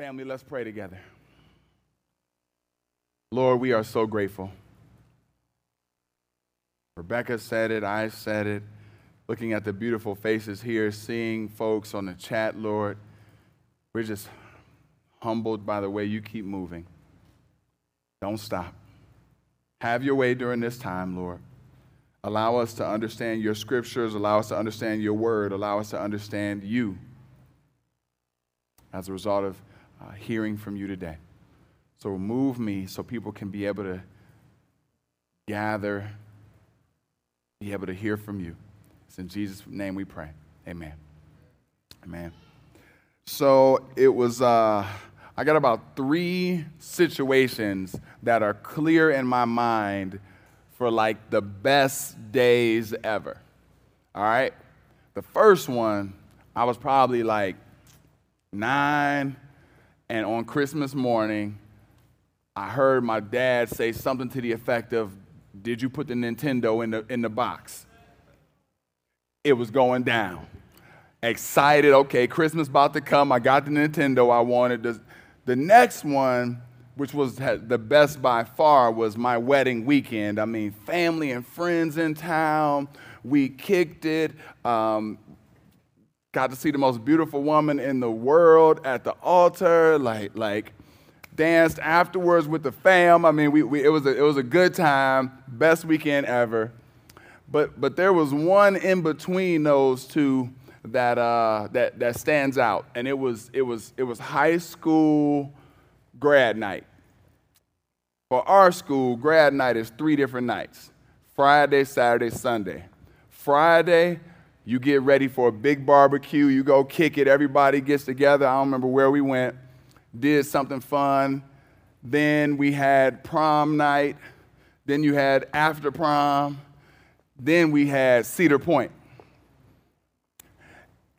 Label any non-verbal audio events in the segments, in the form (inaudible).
Family, let's pray together. Lord, we are so grateful. Rebecca said it, I said it. Looking at the beautiful faces here, seeing folks on the chat, Lord, we're just humbled by the way you keep moving. Don't stop. Have your way during this time, Lord. Allow us to understand your scriptures, allow us to understand your word, allow us to understand you as a result of uh, hearing from you today. So move me so people can be able to gather, be able to hear from you. It's in Jesus' name we pray. Amen. Amen. So it was, uh, I got about three situations that are clear in my mind for like the best days ever. All right? The first one, I was probably like nine, and on Christmas morning, I heard my dad say something to the effect of, Did you put the Nintendo in the, in the box? It was going down. Excited, okay, Christmas about to come. I got the Nintendo I wanted. The, the next one, which was the best by far, was my wedding weekend. I mean, family and friends in town. We kicked it. Um, got to see the most beautiful woman in the world at the altar. Like, like, danced afterwards with the fam. I mean, we, we, it, was a, it was a good time, best weekend ever. But, but there was one in between those two that, uh, that, that stands out, and it was, it, was, it was high school grad night. For our school, grad night is three different nights Friday, Saturday, Sunday. Friday, you get ready for a big barbecue, you go kick it, everybody gets together. I don't remember where we went did something fun. Then we had prom night. Then you had after prom. Then we had Cedar Point.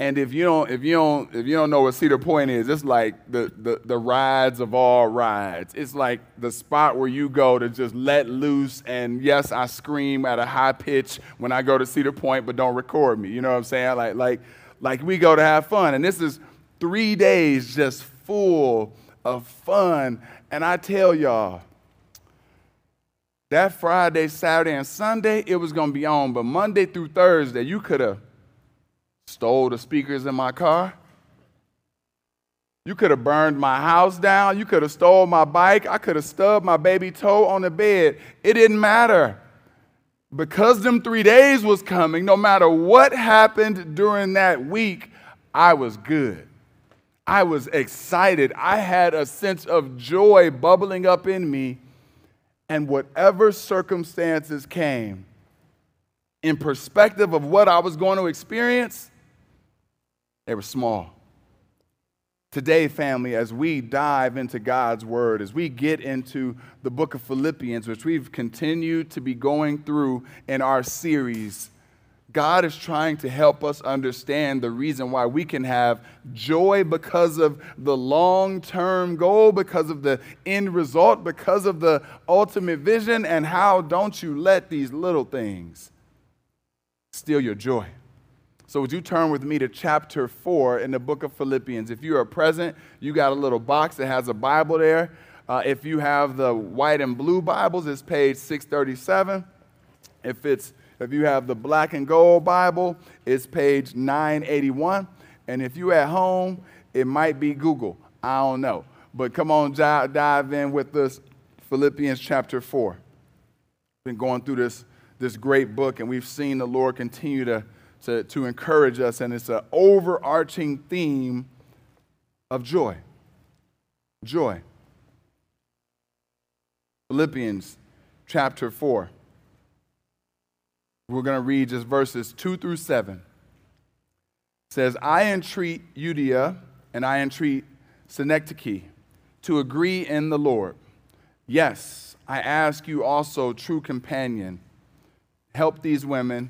And if you don't, if you don't, if you don't know what Cedar Point is, it's like the, the, the rides of all rides. It's like the spot where you go to just let loose. And yes, I scream at a high pitch when I go to Cedar Point, but don't record me. You know what I'm saying? Like, like, like we go to have fun. And this is three days just full of fun. And I tell y'all, that Friday, Saturday, and Sunday, it was to be on. But Monday through Thursday, you could have stole the speakers in my car. You could have burned my house down. You could have stole my bike. I could have stubbed my baby toe on the bed. It didn't matter. Because them three days was coming, no matter what happened during that week, I was good. I was excited. I had a sense of joy bubbling up in me. And whatever circumstances came, in perspective of what I was going to experience, they were small. Today, family, as we dive into God's Word, as we get into the book of Philippians, which we've continued to be going through in our series, God is trying to help us understand the reason why we can have joy because of the long term goal, because of the end result, because of the ultimate vision, and how don't you let these little things steal your joy. So, would you turn with me to chapter 4 in the book of Philippians? If you are present, you got a little box that has a Bible there. Uh, if you have the white and blue Bibles, it's page 637. If it's if you have the black and gold Bible, it's page 981. And if you're at home, it might be Google. I don't know. But come on, dive in with us, Philippians chapter 4. Been going through this, this great book, and we've seen the Lord continue to, to, to encourage us, and it's an overarching theme of joy. Joy. Philippians chapter 4. We're going to read just verses 2 through 7. It says, I entreat Euodia and I entreat Syntyche to agree in the Lord. Yes, I ask you also, true companion, help these women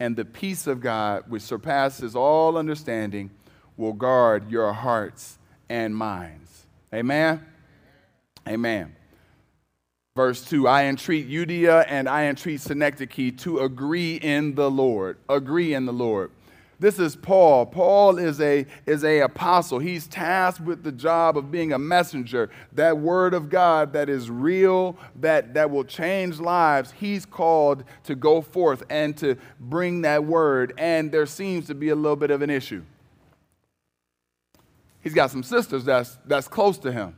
And the peace of God, which surpasses all understanding, will guard your hearts and minds. Amen. Amen. Verse 2 I entreat Euodia and I entreat Syntyche to agree in the Lord. Agree in the Lord. This is Paul. Paul is a, is a apostle. He's tasked with the job of being a messenger. That word of God that is real, that, that will change lives, he's called to go forth and to bring that word. And there seems to be a little bit of an issue. He's got some sisters that's, that's close to him,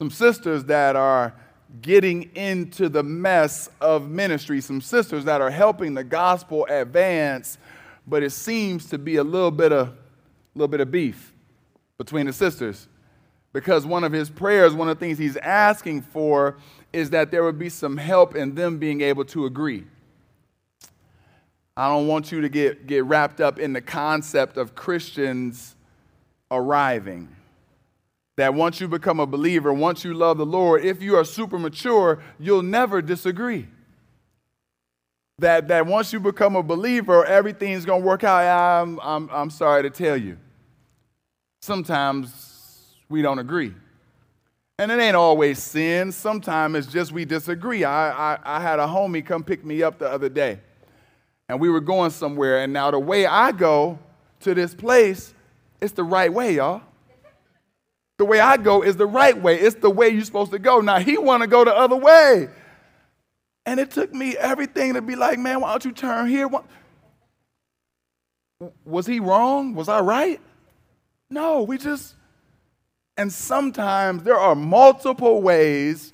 some sisters that are getting into the mess of ministry, some sisters that are helping the gospel advance but it seems to be a little bit of, little bit of beef between the sisters. Because one of his prayers, one of the things he's asking for, is that there would be some help in them being able to agree. I don't want you to get, get wrapped up in the concept of Christians arriving. That once you become a believer, once you love the Lord, if you are super mature, you'll never disagree that, that once you become a believer, everything's going to work out. I'm, I'm, I'm sorry to tell you. Sometimes we don't agree. And it ain't always sin. Sometimes it's just we disagree. I, I, I had a homie come pick me up the other day, and we were going somewhere. And now the way I go to this place, it's the right way, y'all. The way I go is the right way. It's the way you're supposed to go. Now he want to go the other way. And it took me everything to be like, man, why don't you turn here? Was he wrong? Was I right? No, we just, and sometimes there are multiple ways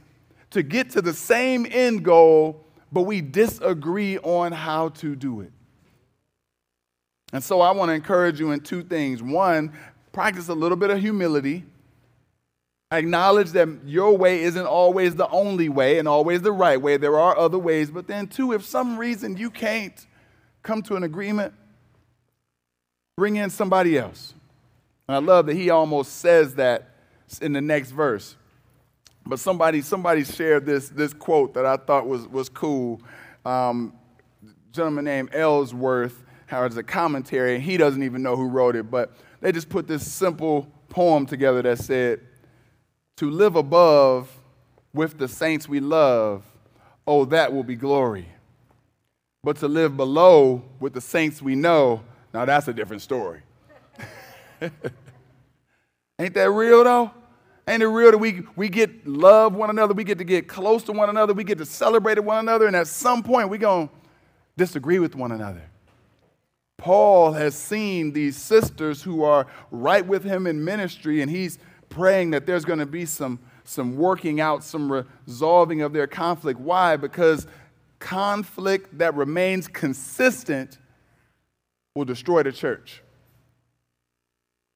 to get to the same end goal, but we disagree on how to do it. And so I want to encourage you in two things. One, practice a little bit of humility Acknowledge that your way isn't always the only way and always the right way. There are other ways. But then, two, if some reason you can't come to an agreement, bring in somebody else. And I love that he almost says that in the next verse. But somebody, somebody shared this, this quote that I thought was, was cool. Um, gentleman named Ellsworth has a commentary, and he doesn't even know who wrote it, but they just put this simple poem together that said, to live above with the saints we love, oh, that will be glory. But to live below with the saints we know, now that's a different story. (laughs) Ain't that real though? Ain't it real that we, we get love one another, we get to get close to one another, we get to celebrate one another, and at some point we're going to disagree with one another. Paul has seen these sisters who are right with him in ministry, and he's praying that there's going to be some, some working out, some resolving of their conflict. Why? Because conflict that remains consistent will destroy the church.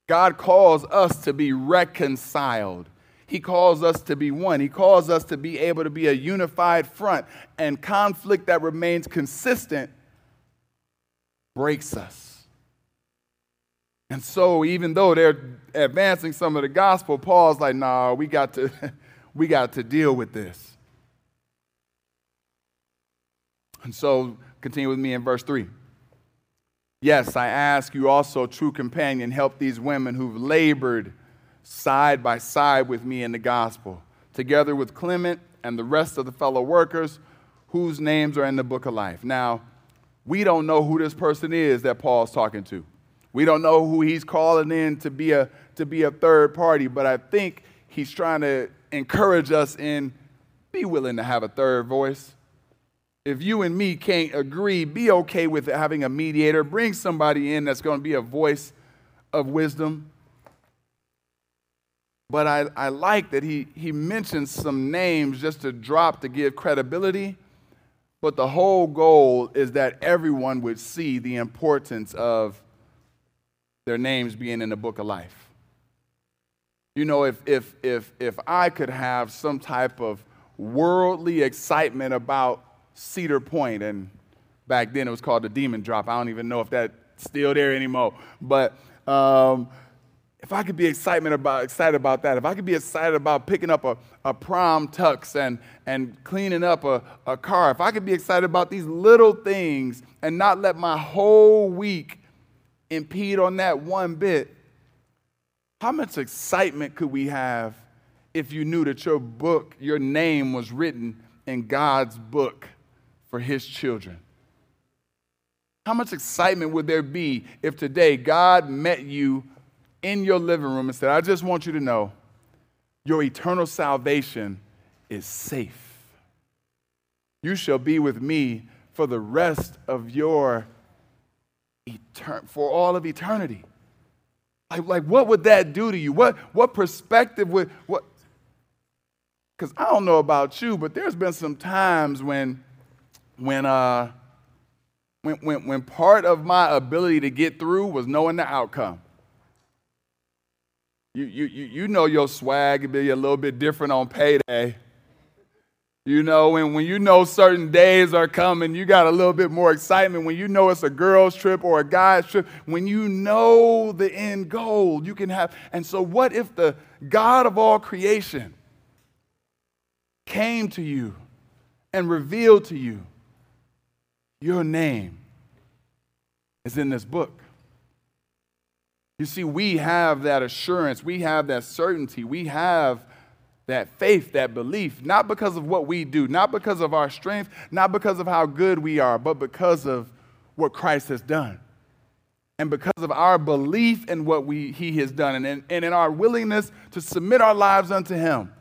God calls us to be reconciled. He calls us to be one. He calls us to be able to be a unified front. And conflict that remains consistent breaks us. And so, even though they're advancing some of the gospel, Paul's like, nah, we got to, (laughs) we got to deal with this. And so, continue with me in verse 3. Yes, I ask you also, true companion, help these women who've labored side by side with me in the gospel, together with Clement and the rest of the fellow workers whose names are in the book of life. Now, we don't know who this person is that Paul's talking to. We don't know who he's calling in to be a, to be a third party, but I think he's trying to encourage us in be willing to have a third voice. If you and me can't agree, be okay with having a mediator. Bring somebody in that's going to be a voice of wisdom. But I, I like that he, he mentions some names just to drop to give credibility. But the whole goal is that everyone would see the importance of their names being in the book of life. You know, if, if, if, if I could have some type of worldly excitement about Cedar Point, and back then it was called the Demon Drop. I don't even know if that's still there anymore. But um, if I could be excitement about, excited about that, if I could be excited about picking up a, a prom tux and, and cleaning up a, a car, if I could be excited about these little things and not let my whole week impede on that one bit, how much excitement could we have if you knew that your book, your name was written in God's book for his children? How much excitement would there be if today God met you in your living room and said, I just want you to know your eternal salvation is safe. You shall be with me for the rest of your etern- for all of eternity. Like, like what would that do to you? What, what perspective would what because I don't know about you, but there's been some times when when uh when, when, when part of my ability to get through was knowing the outcome. You, you, you know your swag will be a little bit different on payday. You know, and when you know certain days are coming, you got a little bit more excitement. When you know it's a girl's trip or a guy's trip, when you know the end goal, you can have. And so, what if the God of all creation came to you and revealed to you your name is in this book? You see, we have that assurance, we have that certainty, we have that faith, that belief, not because of what we do, not because of our strength, not because of how good we are, but because of what Christ has done. And because of our belief in what we, He has done and in, and in our willingness to submit our lives unto Him,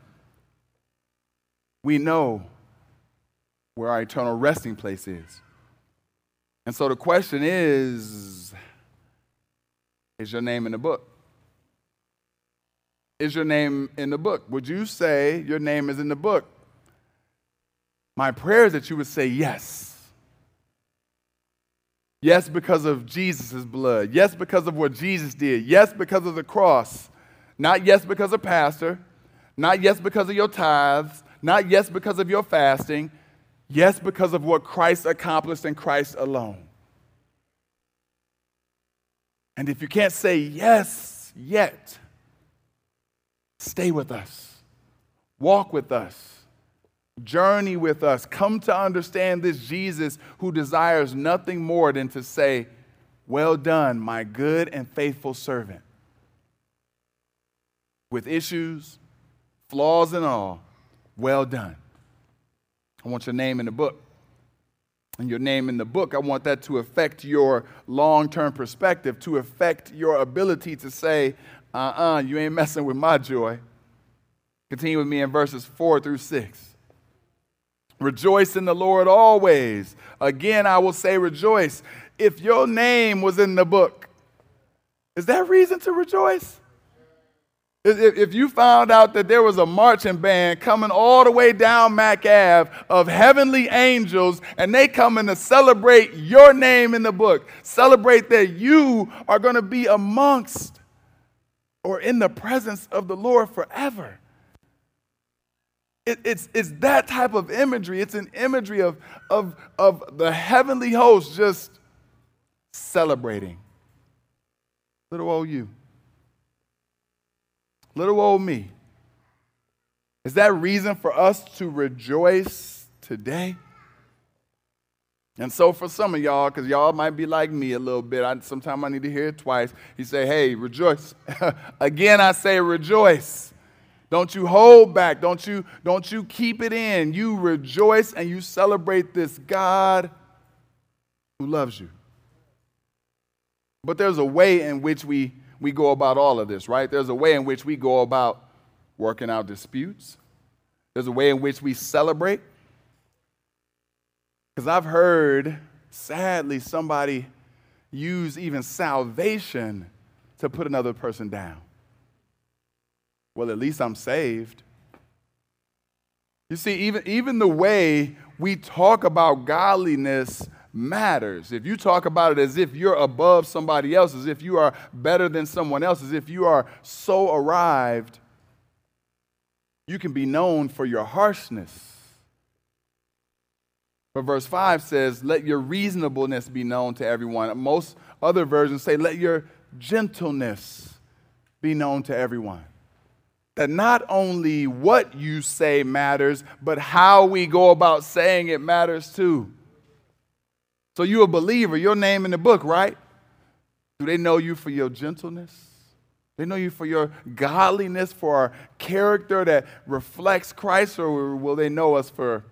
we know where our eternal resting place is. And so the question is is your name in the book? Is your name in the book? Would you say your name is in the book? My prayer is that you would say yes. Yes, because of Jesus' blood. Yes, because of what Jesus did. Yes, because of the cross. Not yes because of pastor. Not yes because of your tithes. Not yes because of your fasting. Yes, because of what Christ accomplished in Christ alone. And if you can't say yes yet, stay with us, walk with us, journey with us, come to understand this Jesus who desires nothing more than to say, Well done, my good and faithful servant. With issues, flaws, and all, well done. I want your name in the book and your name in the book, I want that to affect your long term perspective, to affect your ability to say, uh uh-uh, uh, you ain't messing with my joy. Continue with me in verses 4 through 6. Rejoice in the Lord always. Again, I will say rejoice. If your name was in the book, is that reason to rejoice? If you found out that there was a marching band coming all the way down Mac Ave of heavenly angels and they coming to celebrate your name in the book, celebrate that you are going to be amongst or in the presence of the Lord forever. It, it's, it's that type of imagery. It's an imagery of, of, of the heavenly host just celebrating. Little old you little old me. Is that reason for us to rejoice today? And so, for some of y'all, because y'all might be like me a little bit, I, sometimes I need to hear it twice. He say, "Hey, rejoice." (laughs) Again, I say, "Rejoice." Don't you hold back. Don't you don't you keep it in. You rejoice and you celebrate this God who loves you. But there's a way in which we we go about all of this, right? There's a way in which we go about working out disputes, there's a way in which we celebrate. Because I've heard, sadly, somebody use even salvation to put another person down. Well, at least I'm saved. You see, even, even the way we talk about godliness matters. If you talk about it as if you're above somebody else, as if you are better than someone else, as if you are so arrived, you can be known for your harshness. But verse 5 says, Let your reasonableness be known to everyone. Most other versions say, Let your gentleness be known to everyone. That not only what you say matters, but how we go about saying it matters too. So you're a believer, your name in the book, right? Do they know you for your gentleness? They know you for your godliness, for our character that reflects Christ, or will they know us for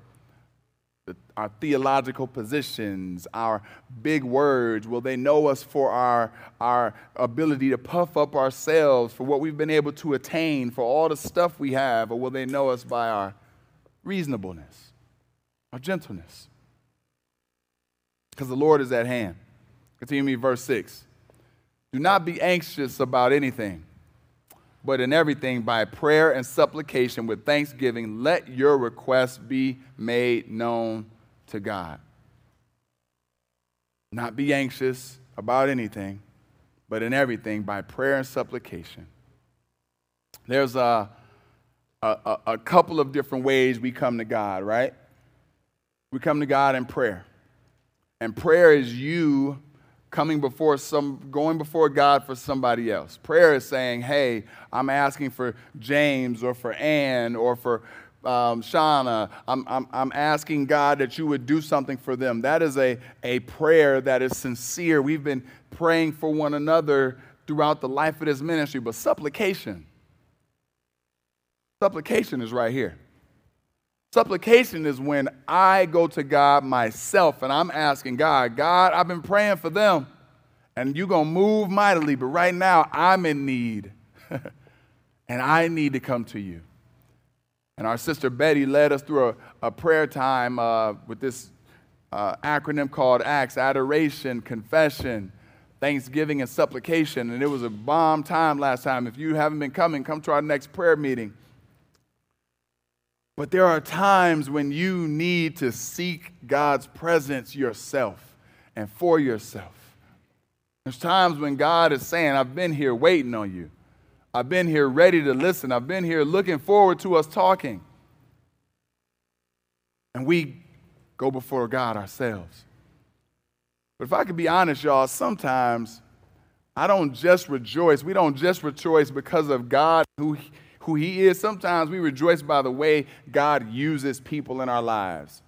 our theological positions, our big words? Will they know us for our, our ability to puff up ourselves, for what we've been able to attain, for all the stuff we have? Or will they know us by our reasonableness, our gentleness? Because the Lord is at hand. Continue me, verse 6. Do not be anxious about anything, but in everything, by prayer and supplication with thanksgiving, let your requests be made known to God. Not be anxious about anything, but in everything, by prayer and supplication. There's a, a, a couple of different ways we come to God, right? We come to God in prayer. And prayer is you coming before some going before God for somebody else. Prayer is saying, "Hey, I'm asking for James or for Ann or for um, Shauna. I'm, I'm, I'm asking God that you would do something for them." That is a, a prayer that is sincere. We've been praying for one another throughout the life of this ministry, but supplication. Supplication is right here. Supplication is when I go to God myself and I'm asking God, God, I've been praying for them and you're going to move mightily, but right now I'm in need (laughs) and I need to come to you. And our sister Betty led us through a, a prayer time uh, with this uh, acronym called ACTS Adoration, Confession, Thanksgiving, and Supplication. And it was a bomb time last time. If you haven't been coming, come to our next prayer meeting. But there are times when you need to seek God's presence yourself and for yourself. There's times when God is saying, I've been here waiting on you. I've been here ready to listen. I've been here looking forward to us talking. And we go before God ourselves. But if I could be honest, y'all, sometimes I don't just rejoice. We don't just rejoice because of God who who He is, sometimes we rejoice by the way God uses people in our lives.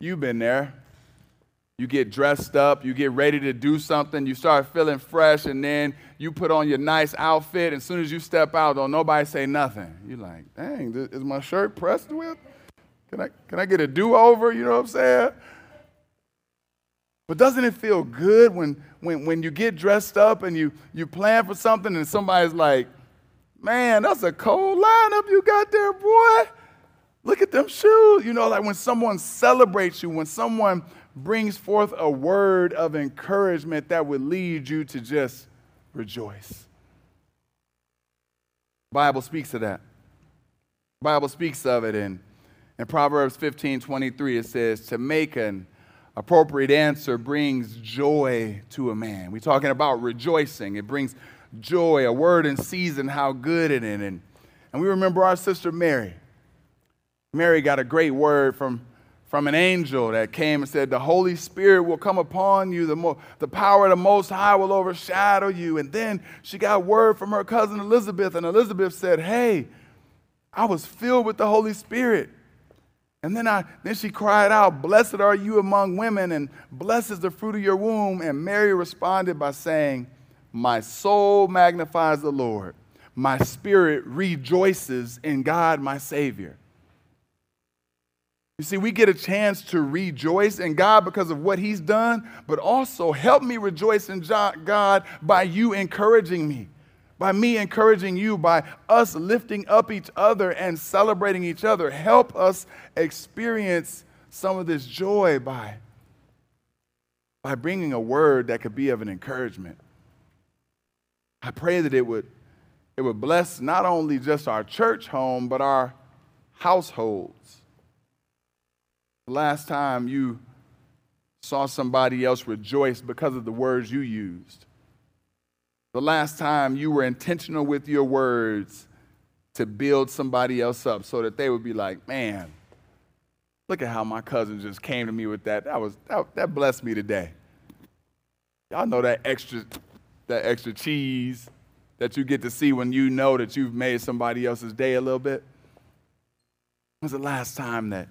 You've been there. You get dressed up, you get ready to do something, you start feeling fresh, and then you put on your nice outfit. And as soon as you step out, don't nobody say nothing. You're like, dang, is my shirt pressed with? Can I, can I get a do over? You know what I'm saying? But doesn't it feel good when, when, when you get dressed up and you, you plan for something and somebody's like, Man, that's a cold lineup you got there, boy. Look at them shoes. You know, like when someone celebrates you, when someone brings forth a word of encouragement that would lead you to just rejoice. Bible speaks of that. Bible speaks of it in, in Proverbs 15 23. It says, To make an appropriate answer brings joy to a man. We're talking about rejoicing. It brings joy, a word in season, how good it is. And, and we remember our sister Mary. Mary got a great word from, from an angel that came and said, The Holy Spirit will come upon you, the, mo- the power of the Most High will overshadow you. And then she got word from her cousin Elizabeth, and Elizabeth said, Hey, I was filled with the Holy Spirit. And then, I, then she cried out, Blessed are you among women, and blessed is the fruit of your womb. And Mary responded by saying, my soul magnifies the Lord. My spirit rejoices in God, my Savior. You see, we get a chance to rejoice in God because of what He's done, but also help me rejoice in God by you encouraging me, by me encouraging you, by us lifting up each other and celebrating each other. Help us experience some of this joy by, by bringing a word that could be of an encouragement. I pray that it would, it would bless not only just our church home, but our households. The last time you saw somebody else rejoice because of the words you used. The last time you were intentional with your words to build somebody else up so that they would be like, man, look at how my cousin just came to me with that. That was that, that blessed me today. Y'all know that extra that extra cheese, that you get to see when you know that you've made somebody else's day a little bit? When's the last time that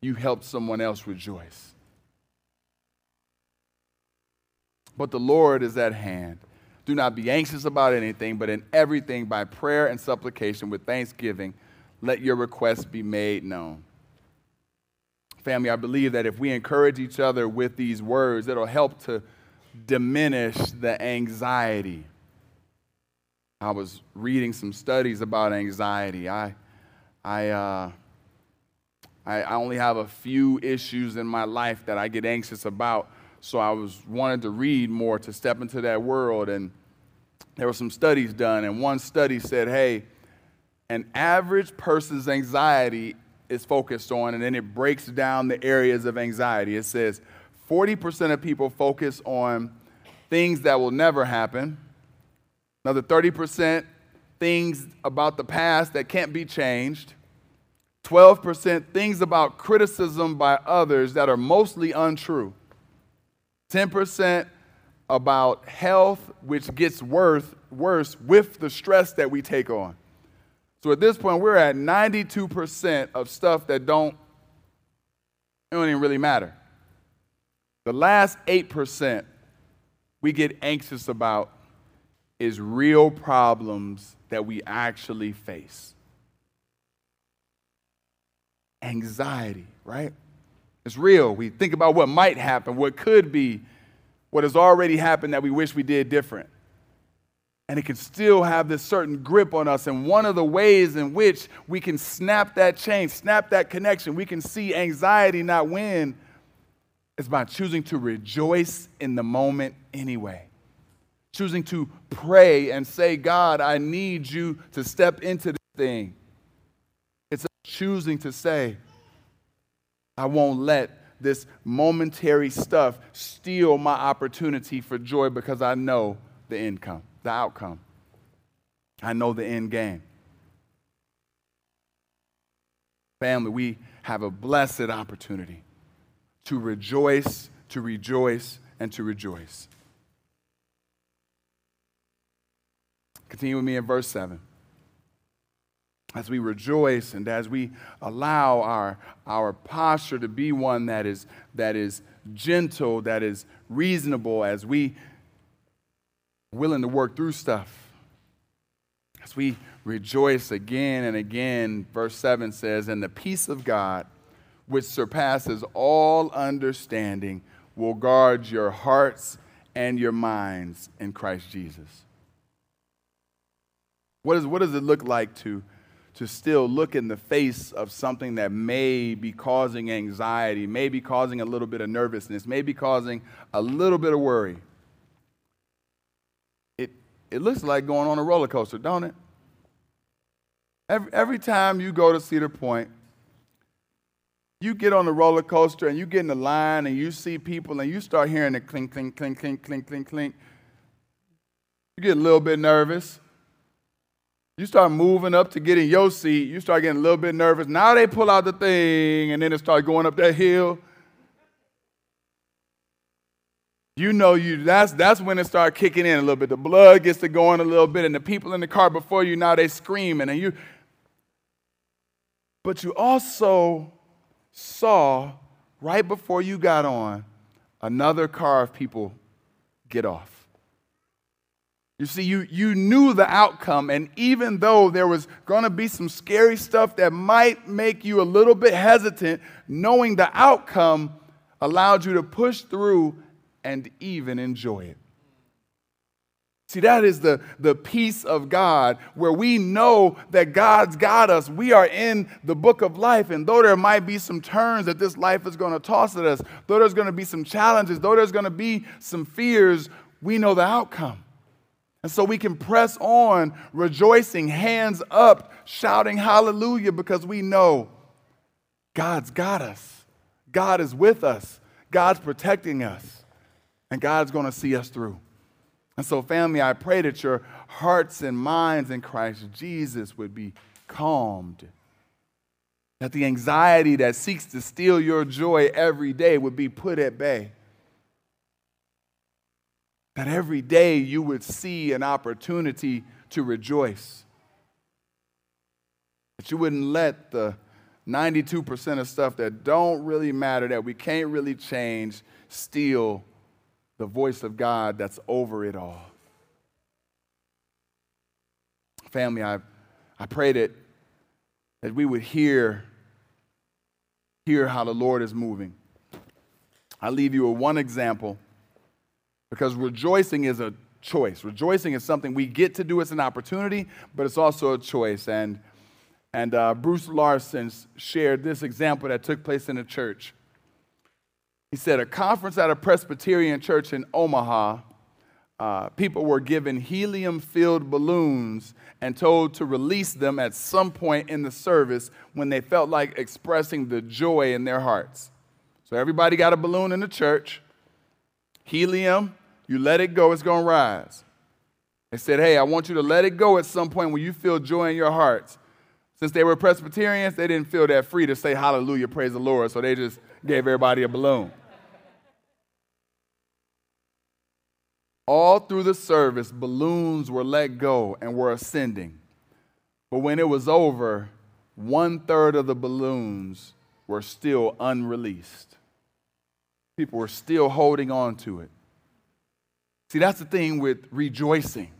you helped someone else rejoice? But the Lord is at hand. Do not be anxious about anything, but in everything by prayer and supplication with thanksgiving, let your requests be made known. Family, I believe that if we encourage each other with these words, it'll help to diminish the anxiety. I was reading some studies about anxiety. I, I, uh, I, I only have a few issues in my life that I get anxious about, so I was wanted to read more to step into that world. And there were some studies done, and one study said, "Hey, an average person's anxiety is focused on, and then it breaks down the areas of anxiety. It says 40% of people focus on things that will never happen, another 30% things about the past that can't be changed, 12% things about criticism by others that are mostly untrue, 10% about health, which gets worse, worse with the stress that we take on. So at this point, we're at 92% of stuff that don't, don't even really matter. The last 8% we get anxious about is real problems that we actually face. Anxiety, right? It's real. We think about what might happen, what could be, what has already happened that we wish we did different and it can still have this certain grip on us. And one of the ways in which we can snap that chain, snap that connection, we can see anxiety not win is by choosing to rejoice in the moment anyway. Choosing to pray and say, God, I need you to step into this thing. It's choosing to say, I won't let this momentary stuff steal my opportunity for joy because I know the income the outcome. I know the end game. Family, we have a blessed opportunity to rejoice, to rejoice, and to rejoice. Continue with me in verse 7. As we rejoice and as we allow our, our posture to be one that is, that is gentle, that is reasonable, as we willing to work through stuff. As we rejoice again and again, verse 7 says, And the peace of God, which surpasses all understanding, will guard your hearts and your minds in Christ Jesus. What, is, what does it look like to, to still look in the face of something that may be causing anxiety, may be causing a little bit of nervousness, may be causing a little bit of worry? it looks like going on a roller coaster, don't it? Every, every time you go to Cedar Point, you get on the roller coaster and you get in the line and you see people and you start hearing the clink, clink, clink, clink, clink, clink, clink. You get a little bit nervous. You start moving up to get in your seat. You start getting a little bit nervous. Now they pull out the thing and then it starts going up that hill. you know you that's that's when it starts kicking in a little bit. The blood gets to going a little bit, and the people in the car before you now they screaming, and you. But you also saw right before you got on another car of people get off. You see, you, you knew the outcome, and even though there was going to be some scary stuff that might make you a little bit hesitant, knowing the outcome allowed you to push through and even enjoy it. See, that is the, the peace of God where we know that God's got us. We are in the book of life. And though there might be some turns that this life is going to toss at us, though there's going to be some challenges, though there's going to be some fears, we know the outcome. And so we can press on, rejoicing, hands up, shouting hallelujah because we know God's got us. God is with us. God's protecting us and God's going to see us through. And so, family, I pray that your hearts and minds in Christ Jesus would be calmed. That the anxiety that seeks to steal your joy every day would be put at bay. that every day you would see an opportunity to rejoice. That you wouldn't let the 92% of stuff that don't really matter, that we can't really change, steal the voice of God that's over it all. Family, I, I pray that, that we would hear, hear how the Lord is moving. I leave you with one example because rejoicing is a choice. Rejoicing is something we get to do, it's an opportunity, but it's also a choice. And, and uh, Bruce Larson shared this example that took place in a church. He said, A conference at a Presbyterian church in Omaha, uh, people were given helium filled balloons and told to release them at some point in the service when they felt like expressing the joy in their hearts. So everybody got a balloon in the church. Helium, you let it go, it's going to rise. They said, Hey, I want you to let it go at some point when you feel joy in your hearts. Since they were Presbyterians, they didn't feel that free to say hallelujah, praise the Lord, so they just gave everybody a balloon. All through the service, balloons were let go and were ascending. But when it was over, one third of the balloons were still unreleased. People were still holding on to it. See, that's the thing with rejoicing.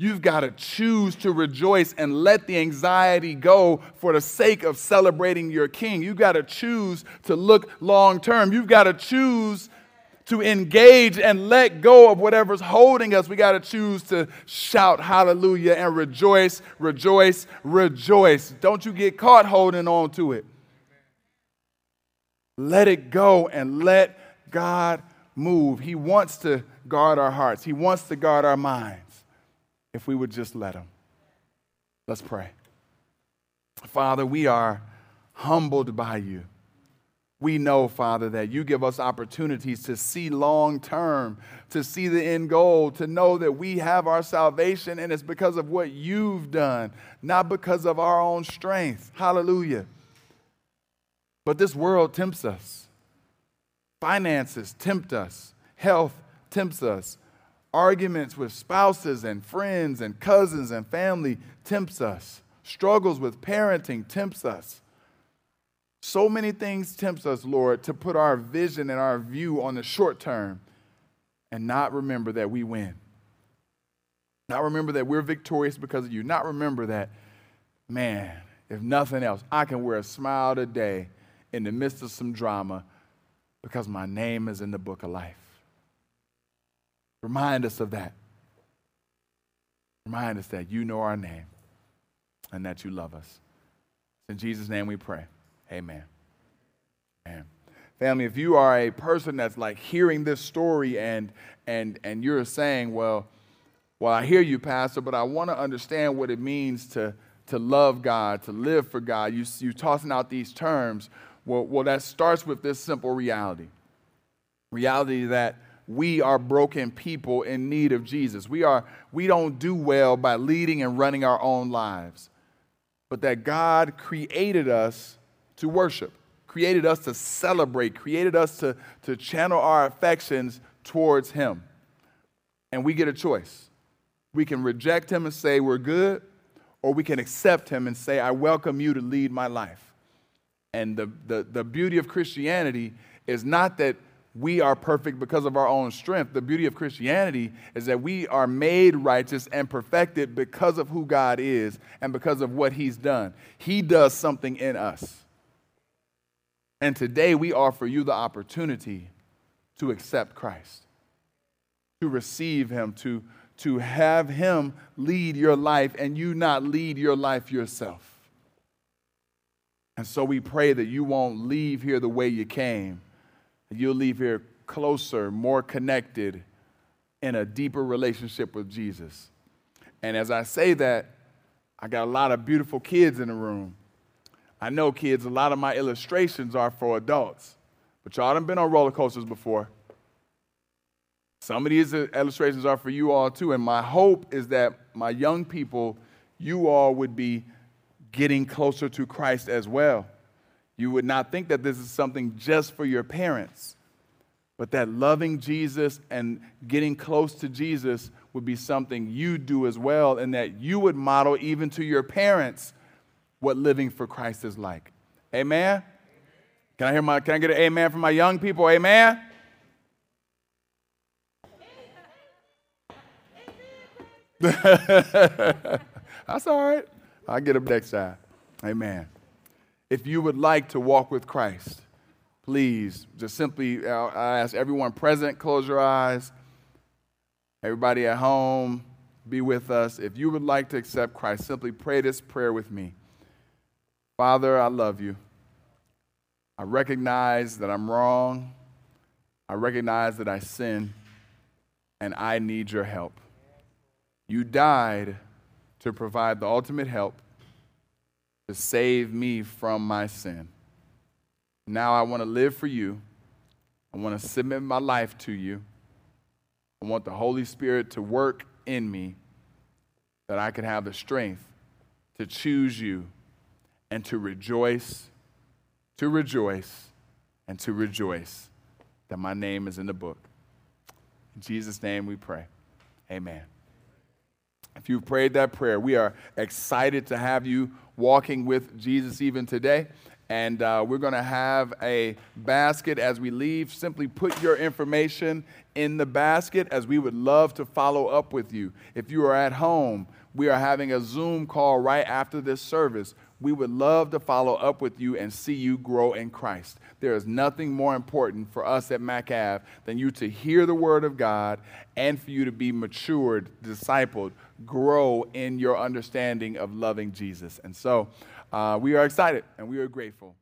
You've got to choose to rejoice and let the anxiety go for the sake of celebrating your king. You've got to choose to look long term. You've got to choose to engage and let go of whatever's holding us. We got to choose to shout hallelujah and rejoice, rejoice, rejoice. Don't you get caught holding on to it. Let it go and let God move. He wants to guard our hearts, He wants to guard our minds if we would just let Him. Let's pray. Father, we are humbled by you. We know, Father, that you give us opportunities to see long term, to see the end goal, to know that we have our salvation and it's because of what you've done, not because of our own strength. Hallelujah. But this world tempts us. Finances tempt us. Health tempts us. Arguments with spouses and friends and cousins and family tempts us. Struggles with parenting tempts us. So many things tempts us, Lord, to put our vision and our view on the short term and not remember that we win. Not remember that we're victorious because of you. Not remember that, man, if nothing else, I can wear a smile today in the midst of some drama because my name is in the book of life. Remind us of that. Remind us that you know our name and that you love us. In Jesus' name we pray. Amen. Amen. Family, if you are a person that's like hearing this story and and and you're saying, well, well, I hear you, Pastor, but I want to understand what it means to to love God, to live for God. You you tossing out these terms. Well, well, that starts with this simple reality. Reality that we are broken people in need of Jesus. We are we don't do well by leading and running our own lives. But that God created us to worship, created us to celebrate, created us to, to channel our affections towards Him. And we get a choice. We can reject Him and say, We're good, or we can accept Him and say, I welcome you to lead my life. And the, the, the beauty of Christianity is not that we are perfect because of our own strength. The beauty of Christianity is that we are made righteous and perfected because of who God is and because of what He's done. He does something in us. And today we offer you the opportunity to accept Christ, to receive Him, to, to have Him lead your life and you not lead your life yourself. And so we pray that you won't leave here the way you came, you'll leave here closer, more connected, in a deeper relationship with Jesus. And as I say that, I got a lot of beautiful kids in the room. I know, kids, a lot of my illustrations are for adults, but y'all done been on roller coasters before. Some of these illustrations are for you all too, and my hope is that my young people, you all would be getting closer to Christ as well. You would not think that this is something just for your parents, But that loving Jesus and getting close to Jesus would be something you do as well, and that you would model even to your parents what living for Christ is like. Amen? Can I hear my can I get an amen from my young people? Amen? (laughs) That's all right. I'll get them next time. Amen. If you would like to walk with Christ, please just simply I ask everyone present, close your eyes. Everybody at home, be with us. If you would like to accept Christ, simply pray this prayer with me. Father, I love you. I recognize that I'm wrong. I recognize that I sin, and I need your help. You died to provide the ultimate help to save me from my sin. Now I want to live for you. I want to submit my life to you. I want the Holy Spirit to work in me that I can have the strength to choose you and to rejoice, to rejoice, and to rejoice that my name is in the book. In Jesus' name we pray. Amen. If you've prayed that prayer, we are excited to have you walking with Jesus even today. And uh, we're going to have a basket as we leave. Simply put your information in the basket as we would love to follow up with you. If you are at home, we are having a Zoom call right after this service. We would love to follow up with you and see you grow in Christ. There is nothing more important for us at MacAv than you to hear the Word of God and for you to be matured, discipled, grow in your understanding of loving Jesus. And so uh, we are excited and we are grateful.